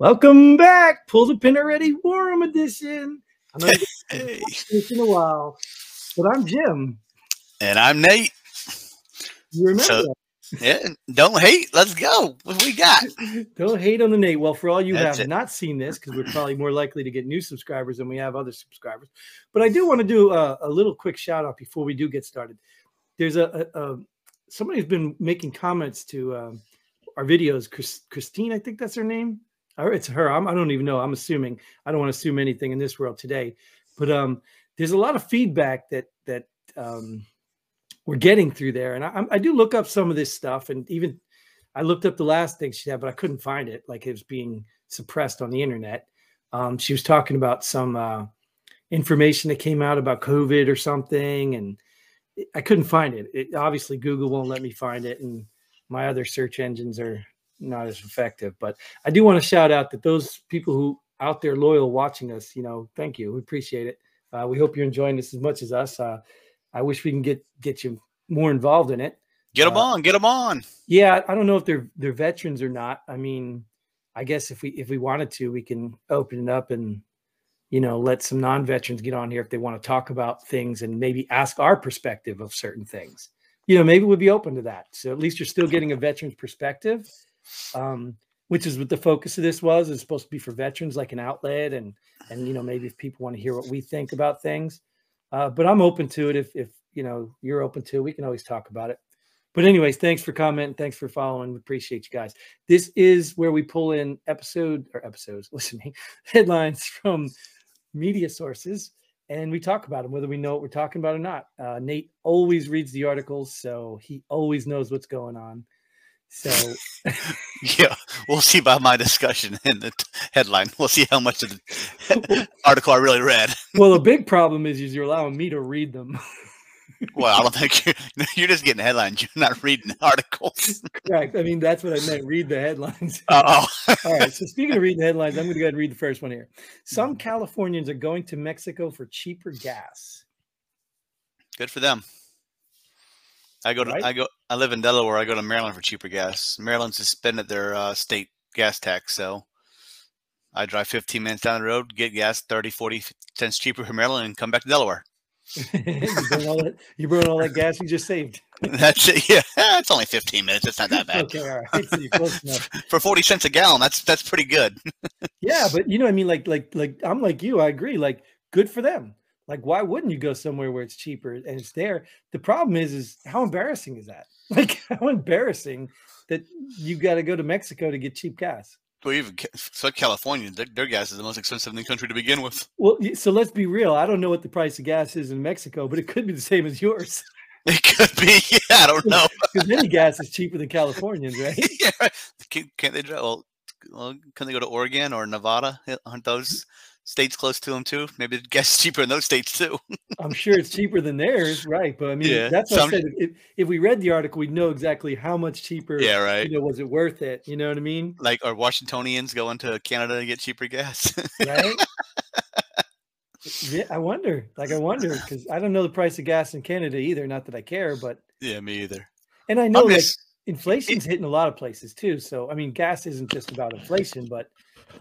Welcome back. Pull the pin already. Warm edition. I know Hey. it's in a while, but I'm Jim. And I'm Nate. You remember So- Yeah, don't hate. Let's go. What we got? Don't hate on the Nate. Well, for all you That's have it. not seen this, because we're probably more likely to get new subscribers than we have other subscribers, but I do want to do a, a little quick shout out before we do get started. There's a, a, a somebody's been making comments to um, our videos. Chris, Christine, I think that's her name. Or it's her. I'm, I don't even know. I'm assuming. I don't want to assume anything in this world today. But um, there's a lot of feedback that that um, we're getting through there, and I, I do look up some of this stuff, and even I looked up the last thing she had, but I couldn't find it. Like it was being suppressed on the internet. Um, she was talking about some uh, information that came out about COVID or something, and I couldn't find it. it. Obviously, Google won't let me find it, and my other search engines are not as effective. But I do want to shout out that those people who out there loyal watching us, you know, thank you. We appreciate it. Uh, we hope you're enjoying this as much as us. Uh, I wish we can get get you more involved in it. Get them Uh, on. Get them on. Yeah, I don't know if they're they're veterans or not. I mean, I guess if we if we wanted to, we can open it up and you know let some non-veterans get on here if they want to talk about things and maybe ask our perspective of certain things. You know, maybe we'd be open to that. So at least you're still getting a veteran's perspective, um, which is what the focus of this was. It's supposed to be for veterans, like an outlet, and and you know maybe if people want to hear what we think about things. Uh, but I'm open to it if if you know you're open to. it, We can always talk about it. But anyways, thanks for commenting. Thanks for following. We appreciate you guys. This is where we pull in episode or episodes, listening headlines from media sources, and we talk about them, whether we know what we're talking about or not. Uh, Nate always reads the articles, so he always knows what's going on. So Yeah, we'll see by my discussion in the headline. We'll see how much of the article I really read. well, the big problem is, is you're allowing me to read them. Well, I don't think you're, you're just getting headlines. You're not reading articles. Correct. I mean, that's what I meant. Read the headlines. Oh, All right. So speaking of reading headlines, I'm going to go ahead and read the first one here. Some mm-hmm. Californians are going to Mexico for cheaper gas. good for them. I go to Right. I go I live in Delaware. I go to Maryland for cheaper gas. Maryland suspended their uh, state gas tax, so I drive 15 minutes down the road, get gas 30, 40 cents cheaper from Maryland, and come back to Delaware. you, burn all that, you burn all that gas you just saved. That's it. Yeah, it's only 15 minutes. It's not that bad. Okay, all right. So close enough. For 40 cents a gallon, that's that's pretty good. Yeah, but you know, what I mean, like, like, like, I'm like you. I agree. Like, good for them. Like, why wouldn't you go somewhere where it's cheaper and it's there? The problem is, is how embarrassing is that? Like, how embarrassing that you got to go to Mexico to get cheap gas. Well, even Ca- so California, their, their gas is the most expensive in the country to begin with. Well, so let's be real. I don't know what the price of gas is in Mexico, but it could be the same as yours It could be. Yeah, I don't know. because any gas is cheaper than Californians, right? yeah, can't, can't they drive? Well, well, can they go to Oregon or Nevada? Aren't those states close to them too? Maybe the gas is cheaper in those states too. I'm sure it's cheaper than theirs, right? But I mean, Yeah, that's what some- I said. If, if we read the article, we'd know exactly how much cheaper. yeah, right. You know, was it worth it? You know what I mean? Like, are Washingtonians going to Canada to get cheaper gas? Right? yeah, I wonder. Like, I wonder because I don't know the price of gas in Canada either. Not that I care, but yeah, me either. and I know like miss, inflation's hitting a lot of places too. So I mean, gas isn't just about inflation, but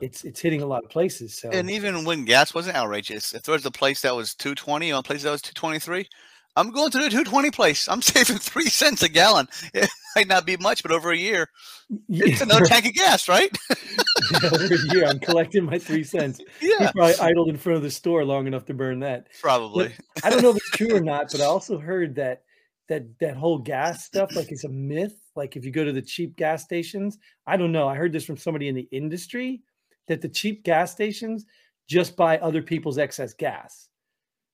it's it's hitting a lot of places. So and even when gas wasn't outrageous, if there was a place that was 220 and a place that was 223, I'm going to the 220 place. I'm saving three cents a gallon. It might not be much, but over a year, it's another tank of gas, right? over a year, I'm collecting my three cents. Yeah, probably idled in front of the store long enough to burn that. probably. I don't know if it's true or not, but I also heard that that that whole gas stuff like it's a myth. Like if you go to the cheap gas stations, I don't know. I heard this from somebody in the industry that the cheap gas stations just buy other people's excess gas.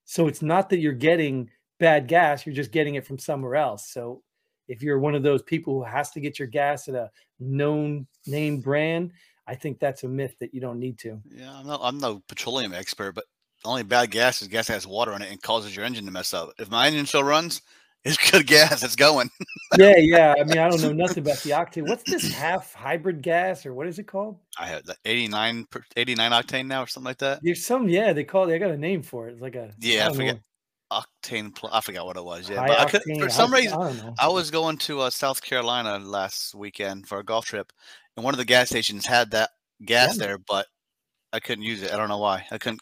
So it's not that you're getting bad gas, you're just getting it from somewhere else. So if you're one of those people who has to get your gas at a known name brand, I think that's a myth that you don't need to. Yeah, I'm no, I'm no petroleum expert, but only bad gas is gas that has water in it and causes your engine to mess up. If my engine still runs, it's good gas. It's going. yeah, yeah. I mean, I don't know nothing about the octane. What's this half hybrid gas or what is it called? I have the 89 89 octane now or something like that. There's some, yeah, they call it, they got a name for it. It's like a Yeah, I know, forget. Octane. Pl- I forgot what it was. Yeah, high but I could, octane, for some high- reason, I. I was going to uh, South Carolina last weekend for a golf trip, and one of the gas stations had that gas Yeah. there, but I couldn't use it. I don't know why. I couldn't.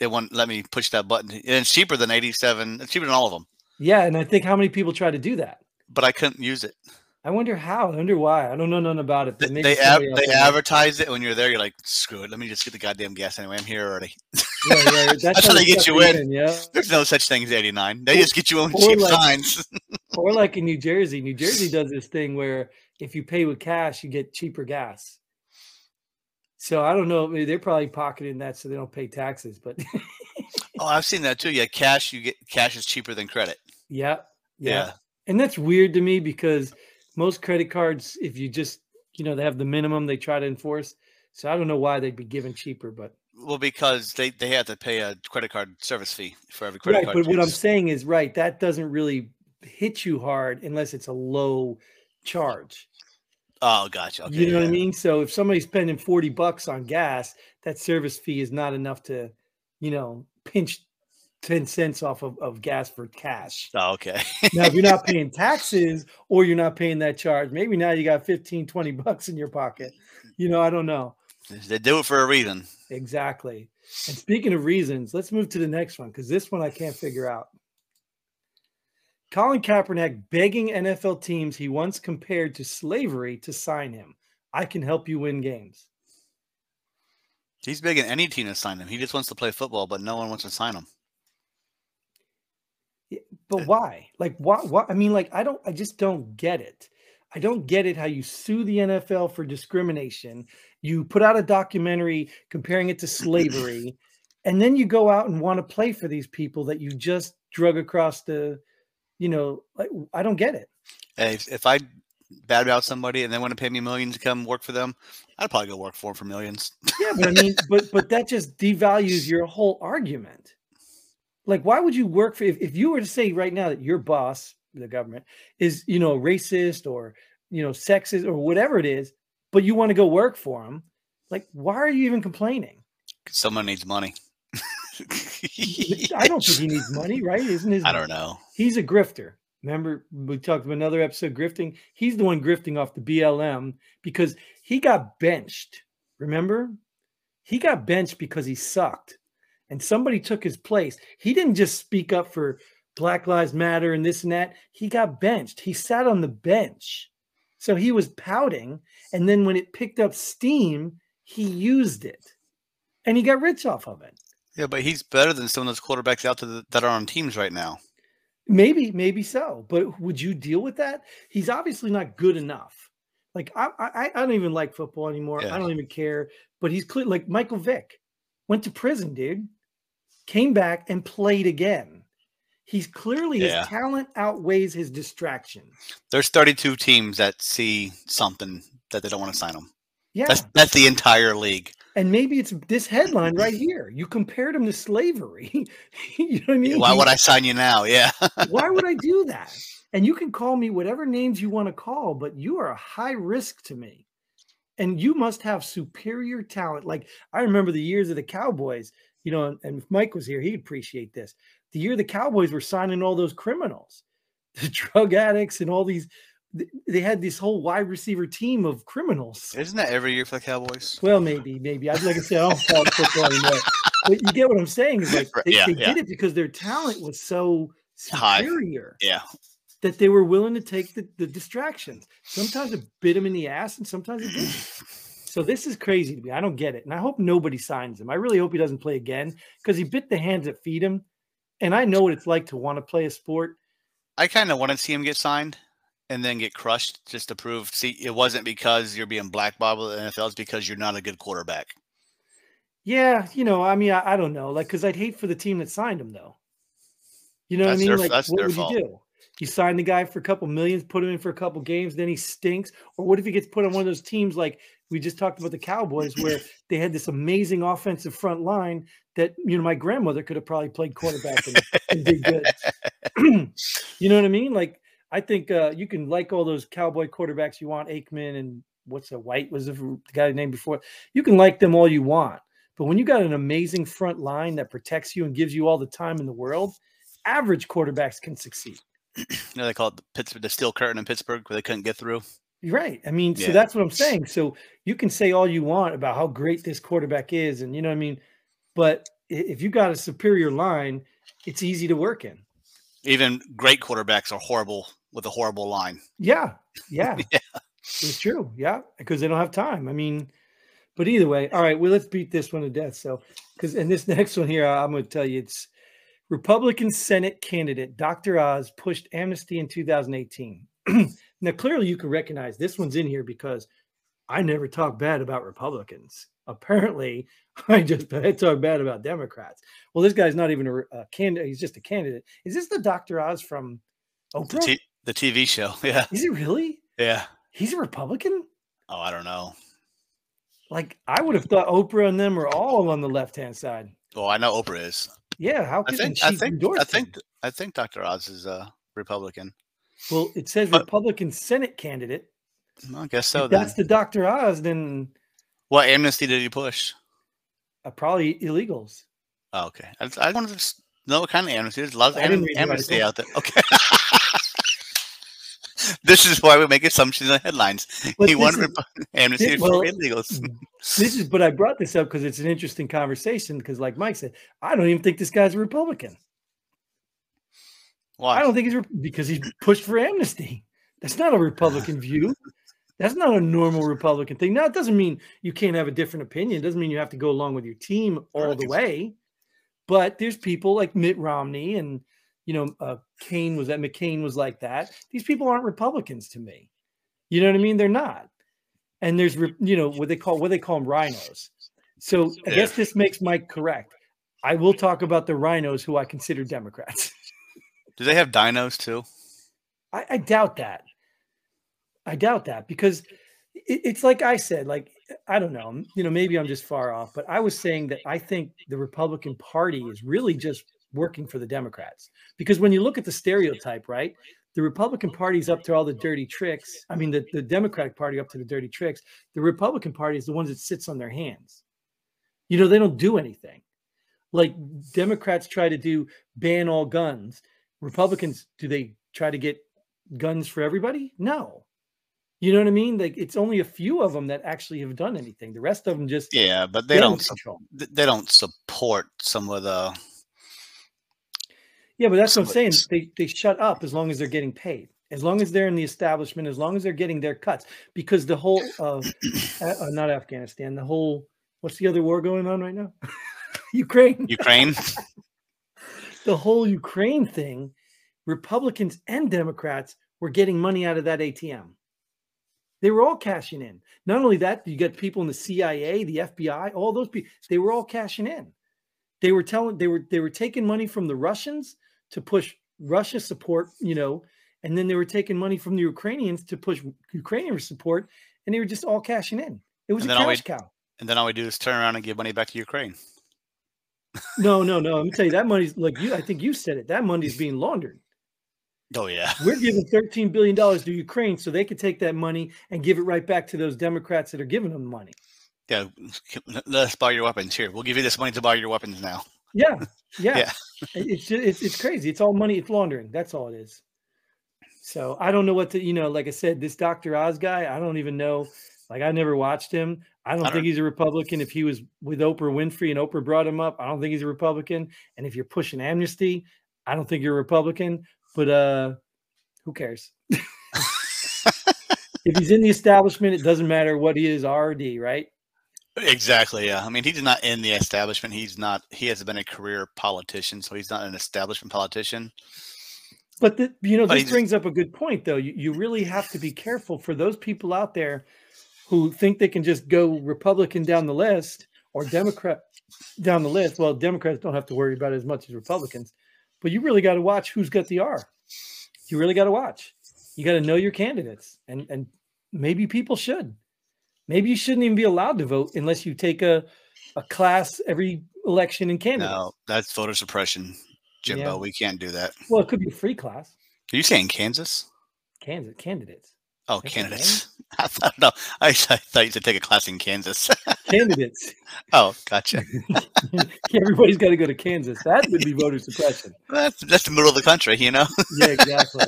It wouldn't let me push that button. And it's cheaper than 87. It's cheaper than all of them, Yeah, and I think how many people try to do that? but I couldn't use it. I wonder how. I wonder why. I don't know nothing about it. They But they, they advertise it when you're there. You're like, screw it. Let me just get the goddamn gas anyway. I'm here already. Yeah, yeah, That's how they get you in. Yeah. There's no such thing as 89. They just get you on cheap like- signs. Or like in New Jersey, New Jersey does this thing where if you pay with cash, you get cheaper gas. So I don't know. maybe They're probably pocketing that so they don't pay taxes. But oh, I've seen that too. Yeah, cash. You get cash is cheaper than credit. Yeah, yeah, Yeah. And that's weird to me because most credit cards, if you just, you know, they have the minimum they try to enforce. So I don't know why they'd be given cheaper, but Well, because they, they have to pay a credit card service fee for every credit card. right. card. But what I'm saying is right. That doesn't really hit you hard unless it's a low charge. oh, gotcha. Okay, you know what I mean? So if somebody's spending 40 bucks on gas, that service fee is not enough to, you know, pinch 10 cents off of, of gas for cash. Oh, okay. Now, if you're not paying taxes or you're not paying that charge, maybe now you got 15, 20 bucks in your pocket. You know, I don't know. they do it for a reason. Exactly. And speaking of reasons, let's move to the next one because this one I can't figure out. Colin Kaepernick begging NFL teams he once compared to slavery to sign him. I can help you win games. He's begging any team to sign him. He just wants to play football, but no one wants to sign him. But why? Like, why? Why? I mean, like, I don't. I just don't get it. I don't get it. How you sue the NFL for discrimination? You put out a documentary comparing it to slavery, and then you go out and want to play for these people that you just drug across the. You know, like, I don't get it. Hey, if, if I bad about somebody and they want to pay me millions to come work for them, I'd probably go work for them for millions. Yeah, but I mean, but but that just devalues your whole argument. Like, why would you work for if, if you were to say right now that your boss, the government, is you know racist or you know sexist or whatever it is, but you want to go work for him? Like, why are you even complaining? Someone needs money. I don't think he needs money, right? Isn't his? I don't know. He's a grifter. Remember, we talked about another episode grifting. He's the one grifting off the BLM because he got benched. Remember? He got benched because he sucked and somebody took his place. He didn't just speak up for Black Lives Matter and this and that. He got benched. He sat on the bench. So he was pouting. And then when it picked up steam, he used it and he got rich off of it. Yeah, but he's better than some of those quarterbacks out there that- that are on teams right now. Maybe, maybe so. But would you deal with that? He's obviously not good enough. Like I, I, I don't even like football anymore. Yeah. I don't even care. But he's clear. Like Michael Vick went to prison, dude. Came back and played again. He's clearly Yeah. his talent outweighs his distraction. There's 32 teams that see something that they don't want to sign him. Yeah, That's that's the entire league. and maybe it's this headline right here. You compared him to slavery. you know what I mean? Why would I sign you now? Yeah. why would I do that? And you can call me whatever names you want to call, but you are a high risk to me. And you must have superior talent. Like I remember the years of the Cowboys, you know, and, if Mike was here, he'd appreciate this. The year the Cowboys were signing all those criminals, the drug addicts, and all these, they had this whole wide receiver team of criminals. Isn't that every year for the Cowboys? Well, maybe, maybe. I'd like to say I don't follow football anymore. But you get what I'm saying is like they, yeah, they yeah. did it because their talent was so High. superior Yeah. that they were willing to take the, the distractions. Sometimes it bit them in the ass, and sometimes it didn't. So this is crazy to me. I don't get it, and I hope nobody signs him. I really hope he doesn't play again because he bit the hands that feed him. And I know what it's like to want to play a sport. I kind of want to see him get signed and then get crushed just to prove. See, it wasn't because you're being blackballed with the NFL. It's because you're not a good quarterback. Yeah, you know, I mean, I, I don't know, like, because I'd hate for the team that signed him, though. You know what I mean? their- like, that's what their would fault. you do? You sign the guy for a couple millions, put him in for a couple games, then he stinks. Or what if he gets put on one of those teams like we just talked about the Cowboys, where they had this amazing offensive front line that you know my grandmother could have probably played quarterback and, and did good. you know what I mean? Like I think uh, you can like all those Cowboy quarterbacks you want, Aikman and what's the White was the the guy named before. You can like them all you want, but when you got an amazing front line that protects you and gives you all the time in the world, average quarterbacks can succeed. You know, they call it the Pittsburgh, the steel curtain in Pittsburgh where they couldn't get through. Right. I mean, so Yeah. that's what I'm saying. So you can say all you want about how great this quarterback is, and you know what I mean. But if you got a superior line, it's easy to work in. Even great quarterbacks are horrible with a horrible line. Yeah. Yeah. Yeah. It's true. Yeah. Because they don't have time. I mean, but either way, all right. Well, let's beat this one to death. So, because and this next one here, I'm going to tell you, it's Republican Senate candidate Dr. Oz pushed amnesty in 2018. now, clearly, you can recognize this one's in here because I never talk bad about Republicans. Apparently, I just I talk bad about Democrats. Well, this guy's not even a, a candidate; he's just a candidate. Is this the Dr. Oz from The, Oprah? t- the TV show. Yeah. Is he really? Yeah. He's a Republican. Oh, I don't know. Like I would have thought Oprah and them were all on the left hand side. Well, I know Oprah is. Yeah, how I think. she I think. endorse I him? think. I think Dr. Oz is a Republican. Well, it says But- Republican Senate candidate. I guess so. if Then. that's the Dr. Oz, then What amnesty did he push? uh, probably illegals. Oh, okay. I, I wanted to know what kind of amnesty. There's a lot of am- amnesty out there. Okay. this is why we make assumptions on the headlines. But he wanted is- amnesty thi- for illegals. This is, but I brought this up because it's an interesting conversation. Because, like Mike said, I don't even think this guy's a Republican. Why? I don't think he's because he's pushed for amnesty. That's not a Republican view. That's not a normal Republican thing. Now, it doesn't mean you can't have a different opinion. It doesn't mean you have to go along with your team all the way. But there's people like Mitt Romney and you know uh, Kane was that McCain was like that. These people aren't Republicans to me. You know what I mean? They're not. And there's you know what they call what they call them rhinos. So I Yeah. guess this makes Mike correct. I will talk about the rhinos who I consider Democrats. Do they have dinos too? I, I doubt that. I doubt that because it, it's like I said, like I don't know, you know, maybe I'm just far off, but I was saying that I think the Republican Party is really just working for the Democrats because when you look at the stereotype, right, the Republican Party's up to all the dirty tricks. I mean, the, the Democratic Party up to the dirty tricks. The Republican Party is the ones that sits on their hands. You know, they don't do anything. Like Democrats try to do ban all guns. Republicans, do they try to get guns for everybody? No. You know what I mean? Like it's only a few of them that actually have done anything. The rest of them just Yeah, but they don't. control. They don't support some of the. Yeah, but that's what I'm saying. They they shut up as long as they're getting paid. As long as they're in the establishment, as long as they're getting their cuts, because the whole uh, uh, uh, not Afghanistan, the whole what's the other war going on right now? Ukraine. Ukraine. the whole Ukraine thing, Republicans and Democrats were getting money out of that ATM. They were all cashing in. Not only that, you get people in the CIA, the FBI, all those people, they were all cashing in. They were telling they were they were taking money from the Russians to push Russia support, you know, and then they were taking money from the Ukrainians to push Ukrainian support, and they were just all cashing in. It was And a all we- cash cow. and then all we do is turn around and give money back to Ukraine. No, no, no. Let me tell you, that money's like you. I think you said it. That money's being laundered. Oh yeah. We're giving $13 billion to Ukraine so they could take that money and give it right back to those Democrats that are giving them money. Yeah. Let us buy your weapons here. We'll give you this money to buy your weapons now. Yeah. Yeah. Yeah. It's, ju- it's, it's crazy. It's all money. It's laundering. That's all it is. So I don't know what to, you know, like I said, this Dr. Oz guy, I don't even know. Like I never watched him. I don't I think don't- he's a Republican. If he was with Oprah Winfrey and Oprah brought him up, I don't think he's a Republican. And if you're pushing amnesty, I don't think you're a Republican. But uh who cares? if he's in the establishment, it doesn't matter what he is, R or D, right? Exactly. Yeah. I mean, he's not in the establishment. He's not. He has been a career politician, so he's not an establishment politician. But the, you know, But this brings up a good point, though. You, you really have to be careful for those people out there who think they can just go Republican down the list or Democrat down the list. Well, Democrats don't have to worry about it as much as Republicans, but you really got to watch who's got the R. You really got to watch. You got to know your candidates, and and maybe people should. Maybe you shouldn't even be allowed to vote unless you take a a class every election in Canada. No, that's voter suppression, Jimbo. Yeah. We can't do that. Well, it could be a free class. Are you saying Kansas? Kansas candidates. Oh, That's candidates. I thought no. I, I thought you said take a class in Kansas. Candidates. oh, gotcha. Everybody's got to go to Kansas. That would be voter suppression. That's that's the middle of the country, you know. Yeah, exactly.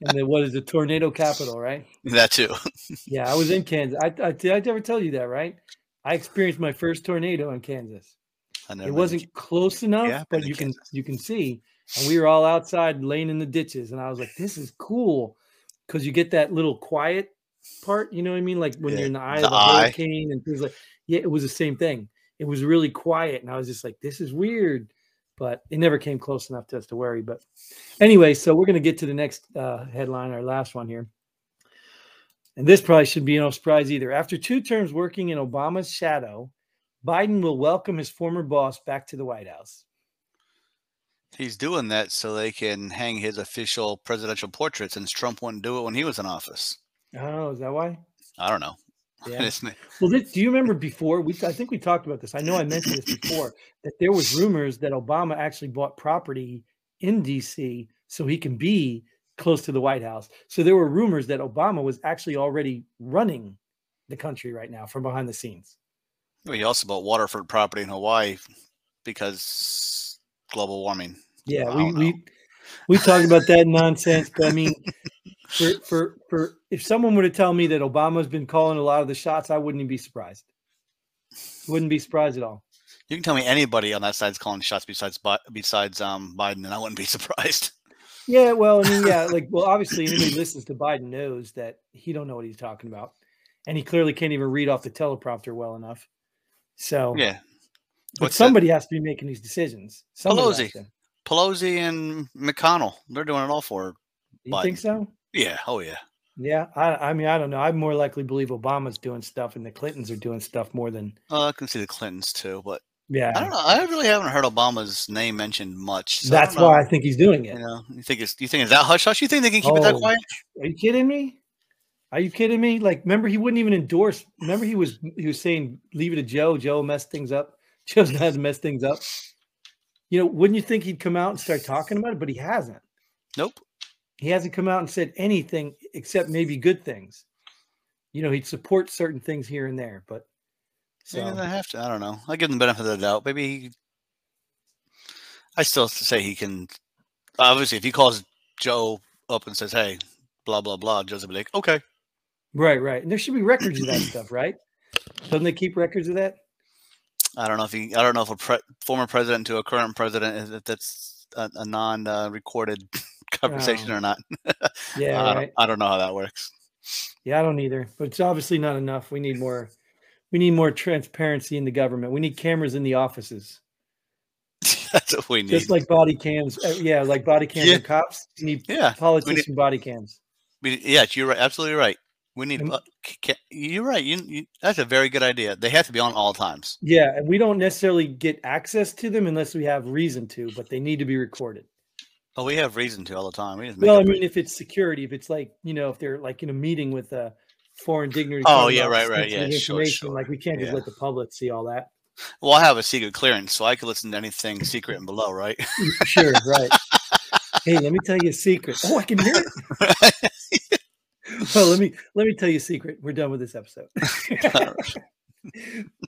And then what is the tornado capital, right? That too. Yeah, I was in Kansas. I, I did I ever tell you that, right? I experienced my first tornado in Kansas. I know it wasn't close enough, yeah, but you can you can see. And we were all outside laying in the ditches, and I was like, "This is cool," because you get that little quiet part. You know what I mean? Like when yeah, you're in the eye the of the eye. hurricane and things like. Yeah, it was the same thing. It was really quiet, and I was just like, "This is weird." But it never came close enough to us to worry. But anyway, so we're going to get to the next uh, headline, our last one here. And this probably should be no surprise either. After two terms working in Obama's shadow, Biden will welcome his former boss back to the White House. He's doing that so they can hang his official presidential portrait since Trump wouldn't do it when he was in office. Oh, is that why? I don't know. Yeah. well, this, do you remember before we? I think we talked about this. I know I mentioned this before that there was rumors that Obama actually bought property in D.C. so he can be close to the White House. So there were rumors that Obama was actually already running the country right now from behind the scenes. Well, he also bought waterfront property in Hawaii because global warming. Yeah, we, we we talked about that nonsense, but I mean, for for for if someone were to tell me that Obama's been calling a lot of the shots, I wouldn't even be surprised. Wouldn't be surprised at all. You can tell me anybody on that side's calling shots besides besides um, Biden, and I wouldn't be surprised. Yeah, well, I mean, yeah, like, well, obviously, anybody listens to Biden knows that he don't know what he's talking about, and he clearly can't even read off the teleprompter well enough. So, yeah, but What's somebody that? has to be making these decisions. Somebody Pelosi, Pelosi, and McConnell, they're doing it all for. You Biden. think so? Yeah. Oh, yeah. Yeah, I, I mean, I don't know. I more likely believe Obama's doing stuff and the Clintons are doing stuff more than. Oh, I can see the Clintons too, but yeah, I don't know. I really haven't heard Obama's name mentioned much. So That's I why I think he's doing it. You know, you think it's you think it's that hush hush? You think they can keep oh, it that oh, quiet? Are you kidding me? Are you kidding me? Like, remember he wouldn't even endorse. Remember he was he was saying leave it to Joe. Joe messed things up. Joe's not to mess things up. You know, wouldn't you think he'd come out and start talking about it? But he hasn't. Nope. He hasn't come out and said anything except maybe good things. You know, he'd support certain things here and there, but so yeah, I have to. I don't know. I give him the benefit of the doubt. Maybe he, I still say he can. Obviously, if he calls Joe up and says, "Hey, blah blah blah," Joe's like, "Okay." Right, right. And there should be records of that stuff, right? Doesn't they keep records of that? I don't know if he. I don't know if a pre, former president to a current president is if that's a, a non-recorded uh, conversation oh. or not. yeah, I, don't, I don't know how that works. Yeah, I don't either. But it's obviously not enough. We need more. We need more transparency in the government. We need cameras in the offices. That's what we need. Just like body cams. Uh, yeah, like body cams yeah. and cops. We need yeah. politician need, body cams. We, yeah, you're right. Absolutely right. We need. Uh, you're right. You, you, that's a very good idea. They have to be on all times. Yeah, and we don't necessarily get access to them unless we have reason to, but they need to be recorded. Oh, we have reason to all the time. We well, I mean, reason. if it's security, if it's like you know, if they're like in a meeting with a foreign dignitary. Oh yeah, right, right, yeah, sure, sure. Like we can't just yeah. let the public see all that. Well, I have a secret clearance, so I can listen to anything secret and below, right? Mm, sure, right. hey, let me tell you a secret. Oh, I can hear it. well, let me let me tell you a secret. We're done with this episode.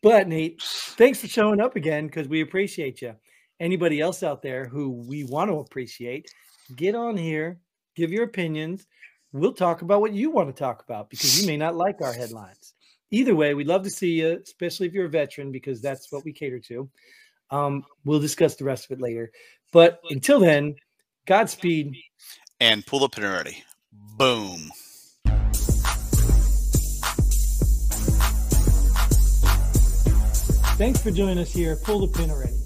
but Nate, thanks for showing up again because we appreciate you. Anybody else out there who we want to appreciate, get on here, give your opinions. We'll talk about what you want to talk about because you may not like our headlines. Either way, we'd love to see you, especially if you're a veteran, because that's what we cater to. Um, we'll discuss the rest of it later. But until then, Godspeed. And pull the pin already. Boom. Thanks for joining us here. Pull the pin already.